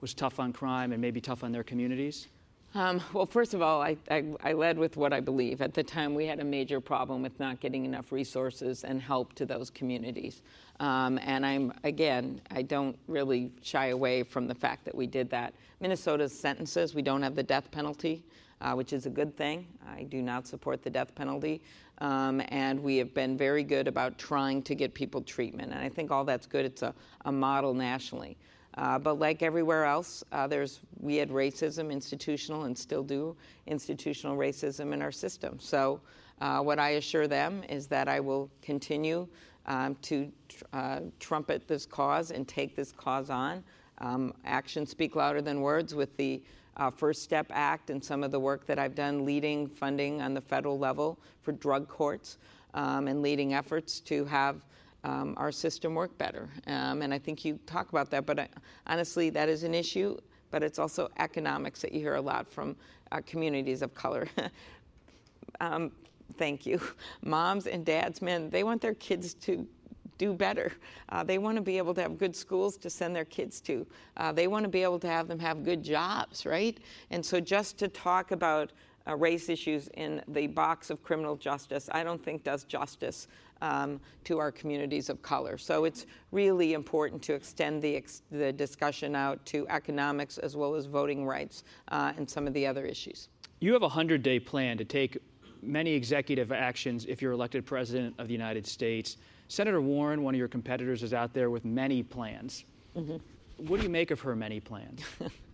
Speaker 3: was tough on crime and maybe tough on their communities?
Speaker 4: Um, well, first of all, I, I, I, led with what I believe. At the time, we had a major problem with not getting enough resources and help to those communities. Um, and I'm, again, I don't really shy away from the fact that we did that. Minnesota's sentences, we don't have the death penalty, uh, which is a good thing. I do not support the death penalty. Um, and we have been very good about trying to get people treatment. And I think all that's good. It's a, a model nationally. Uh, but like everywhere else, uh, there's we had racism, institutional, and still do institutional racism in our system. So, uh, what I assure them is that I will continue um, to tr- uh, trumpet this cause and take this cause on. Um, actions speak louder than words with the uh, First Step Act and some of the work that I've done leading funding on the federal level for drug courts um, and leading efforts to have um, our system work better. Um, and I think you talk about that, but I, honestly, that is an issue. But it's also economics that you hear a lot from uh, communities of color. um, thank you. Moms and dads, men, they want their kids to do better. Uh, they want to be able to have good schools to send their kids to. Uh, they want to be able to have them have good jobs, right? And so just to talk about uh, race issues in the box of criminal justice, I don't think does justice um, to our communities of color. So it's really important to extend the, ex- the discussion out to economics as well as voting rights uh, and some of the other issues.
Speaker 3: You have a 100 day plan to take many executive actions if you're elected president of the United States. Senator Warren, one of your competitors, is out there with many plans. Mm-hmm. What do you make of her many plans?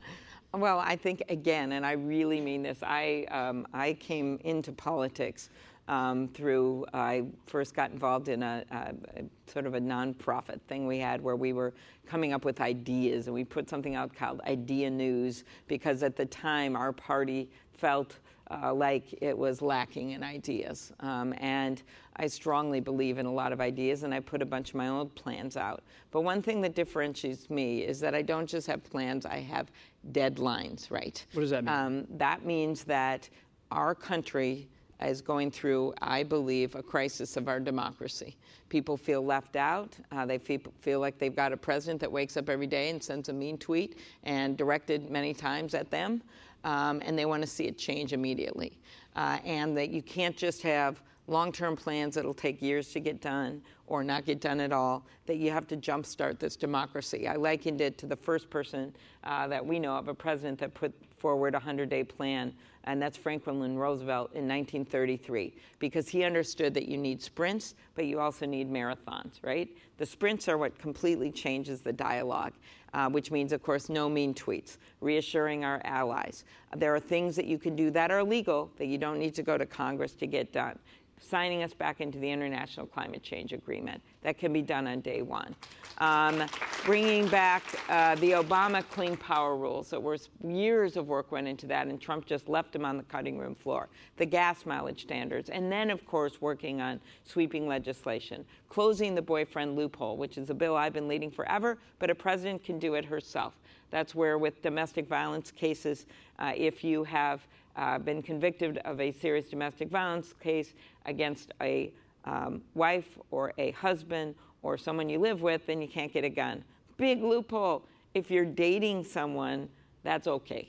Speaker 4: well, I think, again, and I really mean this, I, um, I came into politics um, through, I first got involved in a, a, a, sort of a nonprofit thing we had where we were coming up with ideas, and we put something out called Idea News because at the time our party felt uh, like it was lacking in ideas. Um, and I strongly believe in a lot of ideas, and I put a bunch of my own plans out. But one thing that differentiates me is that I don't just have plans, I have deadlines, right?
Speaker 3: What does that mean? Um,
Speaker 4: that means that our country is going through, I believe, a crisis of our democracy. People feel left out. Uh, they feel, feel like they've got a president that wakes up every day and sends a mean tweet and directed many times at them, um, and they want to see it change immediately. Uh, and that you can't just have long term plans that'll take years to get done or not get done at all, that you have to jumpstart this democracy. I likened it to the first person uh, that we know of, a president that put forward a 100 day plan and that's Franklin Roosevelt in 1933, because he understood that you need sprints, but you also need marathons, right? The sprints are what completely changes the dialogue, uh, which means, of course, no mean tweets, reassuring our allies. There are things that you can do that are legal that you don't need to go to Congress to get done signing us back into the International Climate Change Agreement. That can be done on day one. Um, bringing back uh, the Obama Clean Power Rules. There was years of work went into that, and Trump just left them on the cutting room floor. The gas mileage standards, and then, of course, working on sweeping legislation, closing the boyfriend loophole, which is a bill I've been leading forever, but a president can do it herself. That's where, with domestic violence cases, uh, if you have uh, been convicted of a serious domestic violence case against a um, wife or a husband or someone you live with, then you can't get a gun. Big loophole. If you're dating someone, that's okay,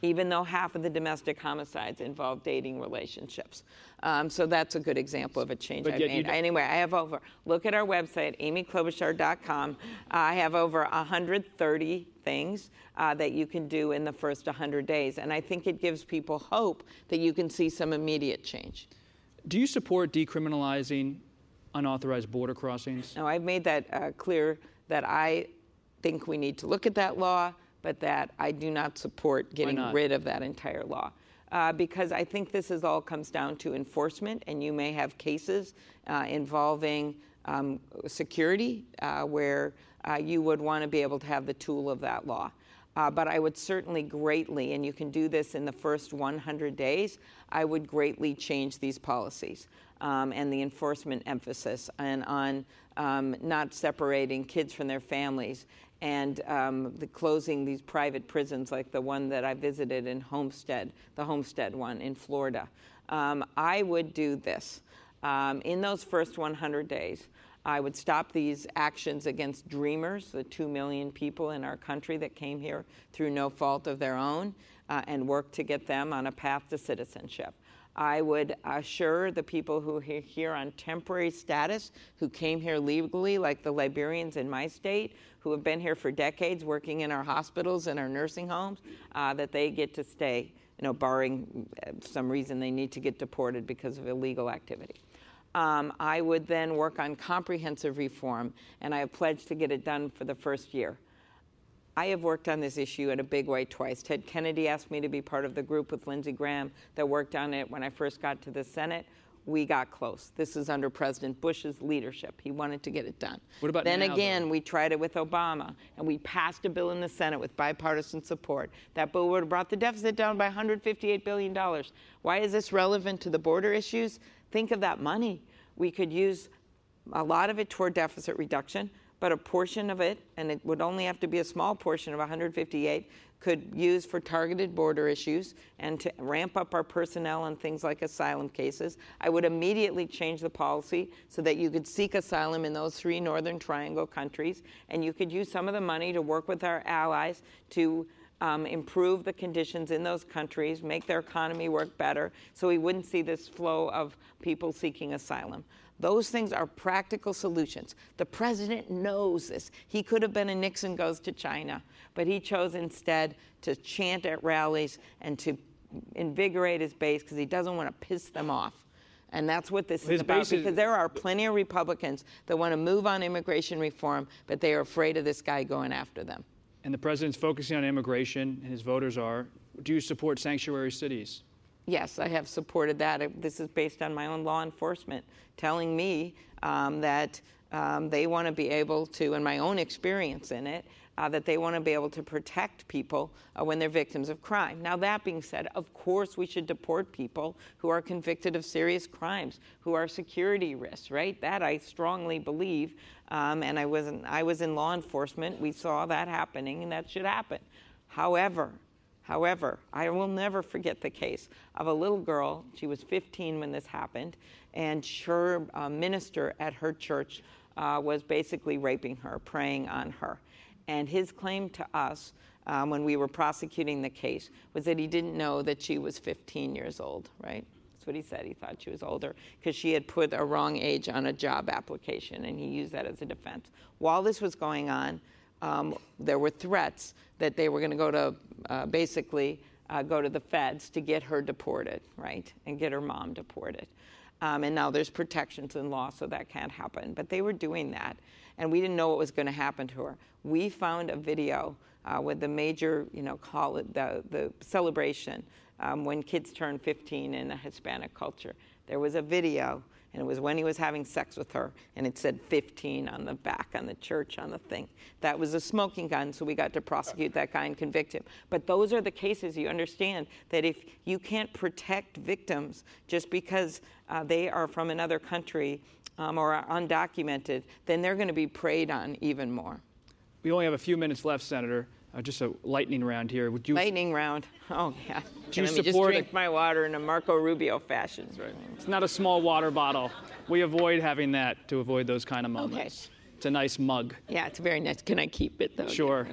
Speaker 4: even though half of the domestic homicides involve dating relationships. Um, so that's a good example of a change
Speaker 3: But
Speaker 4: I've made. Anyway, I have over, look at our website, amyklobuchar.com. I have over 130 things uh, that you can do in the first 100 days. And I think it gives people hope that you can see some immediate change.
Speaker 3: Do you support decriminalizing unauthorized border crossings?
Speaker 4: No, I've made that uh, clear that I think we need to look at that law, but that I do not support getting
Speaker 3: not?
Speaker 4: rid of that entire law. Uh, because I think this is all comes down to enforcement, and you may have cases uh, involving um, security uh, where uh, you would want to be able to have the tool of that law. Uh, but I would certainly greatly, and you can do this in the first 100 days, I would greatly change these policies um, and the enforcement emphasis and on um, not separating kids from their families and um, the closing these private prisons like the one that I visited in Homestead, the Homestead one in Florida. Um, I would do this. Um, in those first 100 days, I would stop these actions against dreamers, the 2 million people in our country that came here through no fault of their own, uh, and work to get them on a path to citizenship. I would assure the people who are here on temporary status, who came here legally, like the Liberians in my state, who have been here for decades working in our hospitals and our nursing homes, uh, that they get to stay, you know, barring uh, some reason they need to get deported because of illegal activity. Um, I would then work on comprehensive reform, and I have pledged to get it done for the first year. I have worked on this issue in a big way twice. Ted Kennedy asked me to be part of the group with Lindsey Graham that worked on it when I first got to the Senate. We got close. This is under President Bush's leadership. He wanted to get it done.
Speaker 3: What about
Speaker 4: then
Speaker 3: now,
Speaker 4: again?
Speaker 3: though?
Speaker 4: We tried it with Obama, and we passed a bill in the Senate with bipartisan support. That bill would have brought the deficit down by 158 billion dollars. Why is this relevant to the border issues? Think of that money. We could use a lot of it toward deficit reduction, but a portion of it, and it would only have to be a small portion of 158, could use for targeted border issues and to ramp up our personnel on things like asylum cases. I would immediately change the policy so that you could seek asylum in those three Northern Triangle countries, and you could use some of the money to work with our allies to um, improve the conditions in those countries, make their economy work better, so we wouldn't see this flow of people seeking asylum. Those things are practical solutions. The president knows this. He could have been a Nixon goes to China, but he chose instead to chant at rallies and to invigorate his base because he doesn't want to piss them off. And that's what this
Speaker 3: His
Speaker 4: is about
Speaker 3: is-
Speaker 4: because there are plenty of Republicans that want to move on immigration reform, but they are afraid of this guy going after them.
Speaker 3: And the president's focusing on immigration, and his voters are. Do you support sanctuary cities?
Speaker 4: Yes, I have supported that. This is based on my own law enforcement telling me um, that um, they want to be able to, and my own experience in it, uh, that they want to be able to protect people uh, when they're victims of crime. Now, that being said, of course, we should deport people who are convicted of serious crimes, who are security risks, right? That I strongly believe. Um, and I was, in, I was in law enforcement. We saw that happening, and that should happen. However, However, I will never forget the case of a little girl. She was 15 when this happened, and her uh, minister at her church uh, was basically raping her, preying on her. And his claim to us um, when we were prosecuting the case was that he didn't know that she was 15 years old, right? That's what he said. He thought she was older because she had put a wrong age on a job application, and he used that as a defense. While this was going on, um, there were threats that they were going to go to uh, basically uh, go to the feds to get her deported, right, and get her mom deported. Um, and now there's protections in law, so that can't happen. But they were doing that, and we didn't know what was going to happen to her. We found a video uh, with the major, you know, call it the, the celebration um, when kids turn 15 in a Hispanic culture. there was a video and it was when he was having sex with her and it said 15 on the back on the church on the thing. That was a smoking gun so we got to prosecute that guy and convict him. But those are the cases you understand that if you can't protect victims just because uh, they are from another country um, or are undocumented then they're going to be preyed on even more.
Speaker 3: We only have a few minutes left senator uh, just a lightning round here. Would you
Speaker 4: lightning round? Oh yeah.
Speaker 3: Do you
Speaker 4: Let me just
Speaker 3: support
Speaker 4: drink
Speaker 3: a-
Speaker 4: my water in a Marco Rubio fashion.
Speaker 3: It's not a small water bottle. We avoid having that to avoid those kind of moments. Okay. It's a nice mug.
Speaker 4: Yeah, it's very nice. Can I keep it though?
Speaker 3: Sure.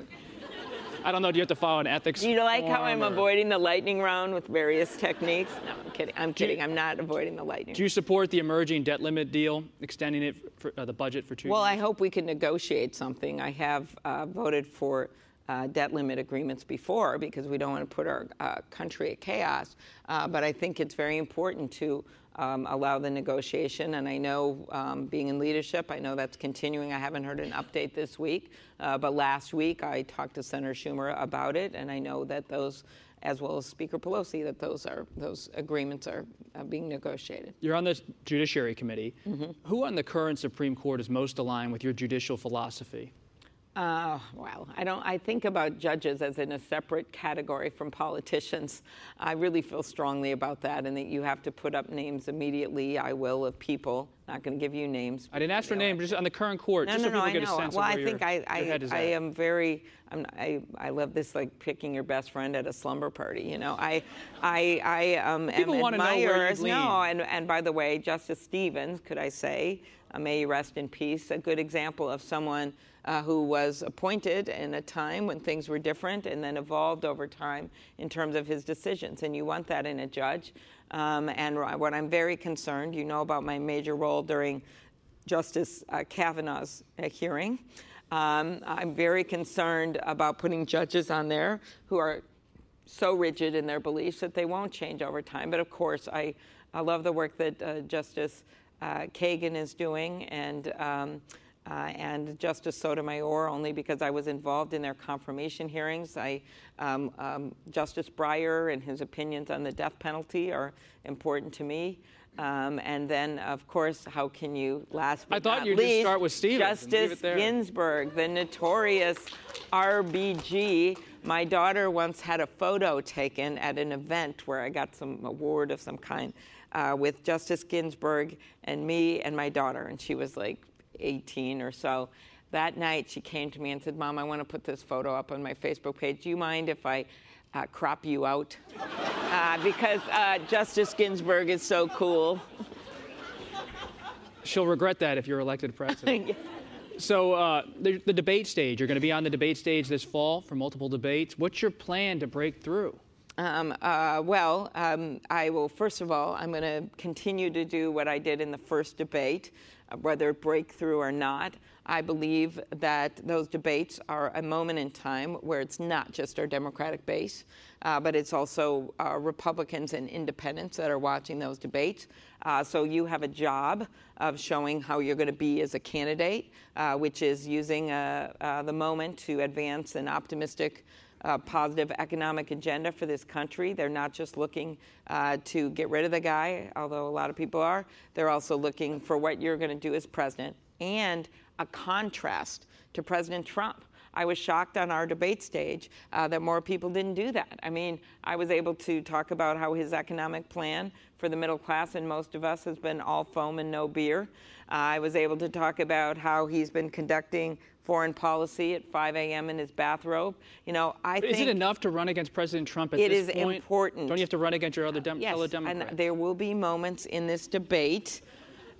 Speaker 3: I don't know. Do you have to follow an ethics?
Speaker 4: Do you like how I'm
Speaker 3: or-
Speaker 4: avoiding the lightning round with various techniques? No, I'm kidding. I'm kidding. I'm not avoiding the lightning.
Speaker 3: Do you support the emerging debt limit deal, extending it for uh, the budget for two
Speaker 4: Well,
Speaker 3: years?
Speaker 4: I hope we can negotiate something. I have uh, voted for uh, debt limit agreements before because we don't want to put our uh, country at chaos. Uh, but I think it's very important to um, allow the negotiation. And I know, um, being in leadership, I know that's continuing. I haven't heard an update this week, uh, but last week I talked to Senator Schumer about it, and I know that those. As well as Speaker Pelosi, that those are those agreements are uh, being negotiated.
Speaker 3: You're on the Judiciary Committee.
Speaker 4: Mm-hmm.
Speaker 3: Who on the current Supreme Court is most aligned with your judicial philosophy?
Speaker 4: Uh, well, I don't. I think about judges as in a separate category from politicians. I really feel strongly about that, and that you have to put up names immediately. I will of people. Not going to give you names.
Speaker 3: I didn't ask for names, just on the current court,
Speaker 4: No,
Speaker 3: just
Speaker 4: no,
Speaker 3: so
Speaker 4: no.
Speaker 3: people
Speaker 4: I
Speaker 3: get a
Speaker 4: know.
Speaker 3: sense
Speaker 4: Well,
Speaker 3: of
Speaker 4: I think
Speaker 3: your,
Speaker 4: I,
Speaker 3: your
Speaker 4: I,
Speaker 3: head is
Speaker 4: I am very. I'm, I, I love this like picking your best friend at a slumber party. You know, I, I, I um, am
Speaker 3: People wanna know where
Speaker 4: admirers. No, and and by the way, Justice Stevens, could I say, uh, may you rest in peace, a good example of someone uh, who was appointed in a time when things were different and then evolved over time in terms of his decisions. And you want that in a judge. Um, and what I'm very concerned, you know about my major role during Justice uh, Kavanaugh's uh, hearing. Um, I'm very concerned about putting judges on there who are so rigid in their beliefs that they won't change over time. But of course, I, I love the work that uh, Justice uh, Kagan is doing and um, uh, and Justice Sotomayor, only because I was involved in their confirmation hearings. I, um, um, Justice Breyer and his opinions on the death penalty are important to me. Um, and then, of course, how can you last but
Speaker 3: I thought you'd just start with Stevens
Speaker 4: Justice. Ginsburg, the notorious RBG. My daughter once had a photo taken at an event where I got some award of some kind uh, with Justice Ginsburg and me and my daughter, and she was like 18 or so. That night, she came to me and said, "Mom, I want to put this photo up on my Facebook page. Do you mind if I uh, crop you out?" uh, because uh, Justice Ginsburg is so cool.
Speaker 3: She'll regret that if you're elected president. So uh, the, the debate stage, you're going to be on the debate stage this fall for multiple debates. What's your plan to break through?
Speaker 4: Um, uh, well, um, I will, first of all, I'm going to continue to do what I did in the first debate, whether breakthrough or not. I believe that those debates are a moment in time where it's not just our Democratic base, uh, but it's also uh, Republicans and independents that are watching those debates. Uh, so you have a job of showing how you're going to be as a candidate, uh, which is using uh, the moment to advance an optimistic uh, positive economic agenda for this country. They're not just looking uh, to get rid of the guy, although a lot of people are. They're also looking for what you're going to do as president and a contrast to President Trump. I was shocked on our debate stage uh, that more people didn't do that. I mean, I was able to talk about how his economic plan for the middle class and most of us has been all foam and no beer. Uh, I was able to talk about how he's been conducting foreign policy at 5 a.m. in his bathrobe. You know, I
Speaker 3: Is
Speaker 4: think
Speaker 3: it enough to run against President Trump at this
Speaker 4: is
Speaker 3: point?
Speaker 4: important.
Speaker 3: Don't you have to run against your other dem-
Speaker 4: yes,
Speaker 3: fellow Democrats?
Speaker 4: and there will be moments in this debate.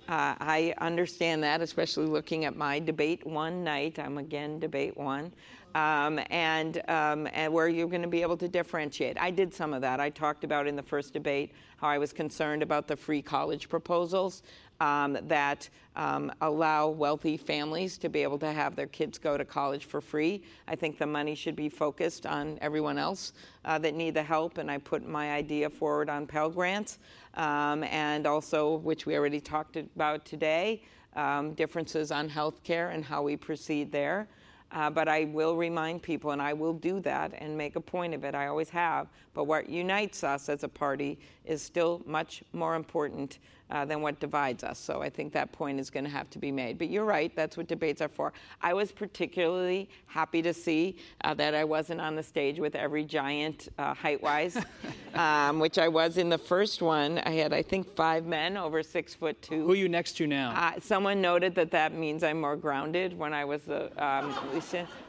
Speaker 4: Uh, I understand that, especially looking at my debate one night. I'm again debate one. Um, and, um, and where you're going to be able to differentiate. I did some of that. I talked about in the first debate how I was concerned about the free college proposals um, that um, allow wealthy families to be able to have their kids go to college for free. I think the money should be focused on everyone else uh, that need the help, and I put my idea forward on Pell Grants, um, and also, which we already talked about today, um, differences on health care and how we proceed there. Uh, but I will remind people, and I will do that and make a point of it. I always have. But what unites us as a party is still much more important uh, than what divides us. So I think that point is going to have to be made. But you're right, that's what debates are for. I was particularly happy to see uh, that I wasn't on the stage with every giant uh, height wise, um, which I was in the first one. I had, I think, five men over six foot two.
Speaker 3: Who are you next to now?
Speaker 4: Uh, someone noted that that means I'm more grounded when I was the. Um,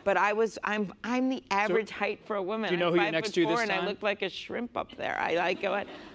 Speaker 4: but I was, I'm, I'm the average so, height for a woman.
Speaker 3: Do you know
Speaker 4: I'm
Speaker 3: who you're next to this time? and?
Speaker 4: I look like a shrimp up there. I like.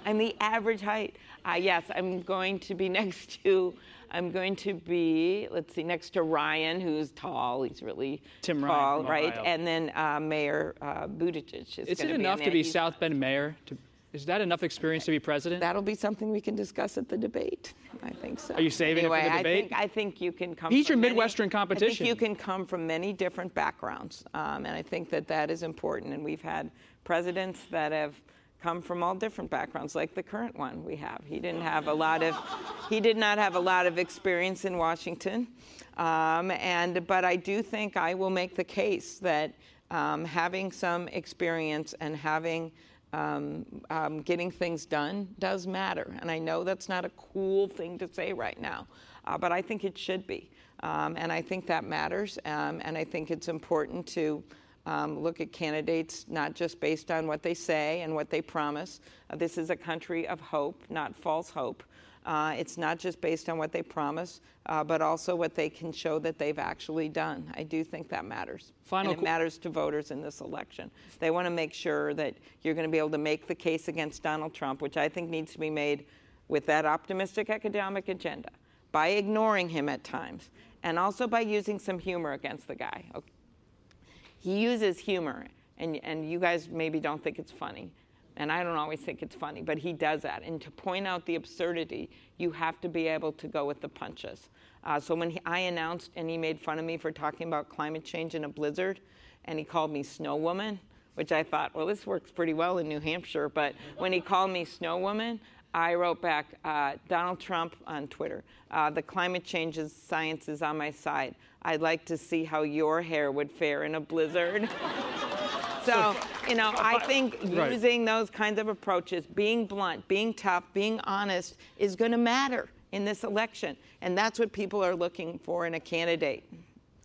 Speaker 4: I'm the average height. Uh, yes, I'm going to be next to. I'm going to be, let's see, next to Ryan, who's tall. He's really
Speaker 3: Tim
Speaker 4: tall,
Speaker 3: Ryan
Speaker 4: right? And then uh, Mayor uh, Buttigieg is.
Speaker 3: Is it enough to be South Bend mayor? To, is that enough experience to be president?
Speaker 4: That'll be something we can discuss at the debate. I think so.
Speaker 3: Are you saving
Speaker 4: anyway,
Speaker 3: it for the debate?
Speaker 4: I think, I think you can come.
Speaker 3: He's your
Speaker 4: many,
Speaker 3: Midwestern competition.
Speaker 4: I think you can come from many different backgrounds, um, and I think that that is important. And we've had presidents that have come from all different backgrounds, like the current one we have. He didn't have a lot of, he did not have a lot of experience in Washington, um, and but I do think I will make the case that um, having some experience and having um, um, getting things done does matter. And I know that's not a cool thing to say right now, uh, but I think it should be. Um, and I think that matters. Um, and I think it's important to um, look at candidates not just based on what they say and what they promise. Uh, this is a country of hope, not false hope. Uh, it's not just based on what they promise, uh, but also what they can show that they've actually done. I do think that matters.
Speaker 3: Final
Speaker 4: and it matters to voters in this election. They want to make sure that you're going to be able to make the case against Donald Trump, which I think needs to be made with that optimistic economic agenda, by ignoring him at times, and also by using some humor against the guy. Okay he uses humor, and, and you guys maybe don't think it's funny. And I don't always think it's funny, but he does that. And to point out the absurdity, you have to be able to go with the punches. Uh, so when he, I announced and he made fun of me for talking about climate change in a blizzard, and he called me Snow Woman, which I thought, well, this works pretty well in New Hampshire. But when he called me Snow Woman, I wrote back, uh, Donald Trump on Twitter, uh, the climate change science is on my side. I'd like to see how your hair would fare in a blizzard. so, you know, I think right. using those kinds of approaches, being blunt, being tough, being honest, is going to matter in this election. And that's what people are looking for in a candidate.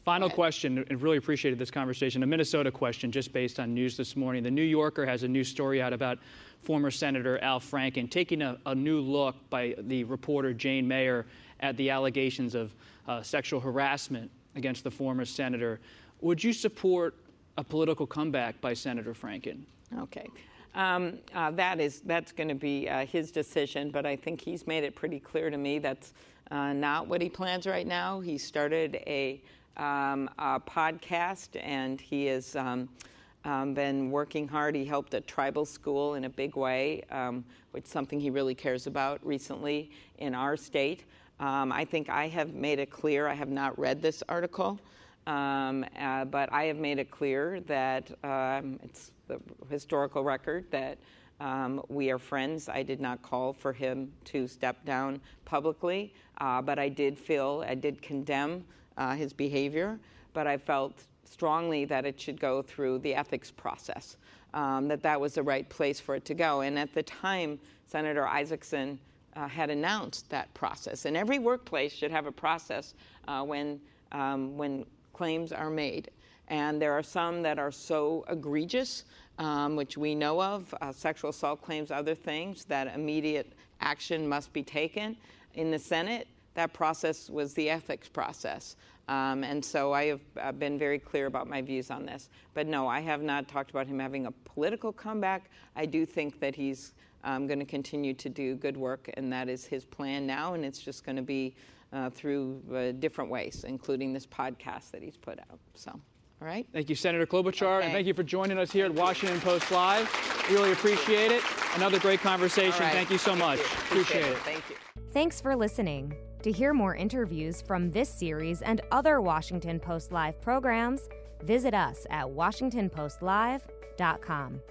Speaker 3: Final question, and really appreciated this conversation. A Minnesota question, just based on news this morning. The New Yorker has a new story out about former Senator Al Franken taking a, a new look by the reporter Jane Mayer at the allegations of uh, sexual harassment against the former senator. Would you support a political comeback by Senator Franken?
Speaker 4: Okay. Um, uh, that is that's going to be uh, his decision, but I think he's made it pretty clear to me that's uh, not what he plans right now. He started a um, a podcast, and he has um, um, been working hard. He helped a tribal school in a big way, um, which is something he really cares about recently in our state. Um, I think I have made it clear, I have not read this article, um, uh, but I have made it clear that it's the historical record that um, we are friends. I did not call for him to step down publicly, uh, but I did feel, I did condemn uh, his behavior, but I felt strongly that it should go through the ethics process, um, that that was the right place for it to go. And at the time, Senator Isakson uh, had announced that process. And every workplace should have a process uh, when, um, when claims are made. And there are some that are so egregious, um, which we know of uh, sexual assault claims, other things, that immediate action must be taken. In the Senate, that process was the ethics process. Um, and so I have uh, been very clear about my views on this. But no, I have not talked about him having a political comeback. I do think that he's um, going to continue to do good work, and that is his plan now, and it's just going to be uh, through uh, different ways, including this podcast that he's put out. So. All right.
Speaker 3: Thank you, Senator Klobuchar, okay. and thank you for joining us here at Washington Post Live. Really appreciate it. Another great conversation.
Speaker 4: Right.
Speaker 3: Thank you so
Speaker 4: thank
Speaker 3: much.
Speaker 4: You.
Speaker 3: Appreciate,
Speaker 4: appreciate
Speaker 3: it.
Speaker 4: Thank you.
Speaker 1: Thanks for listening. To hear more interviews from this series and other Washington Post Live programs, visit us at WashingtonPostLive.com.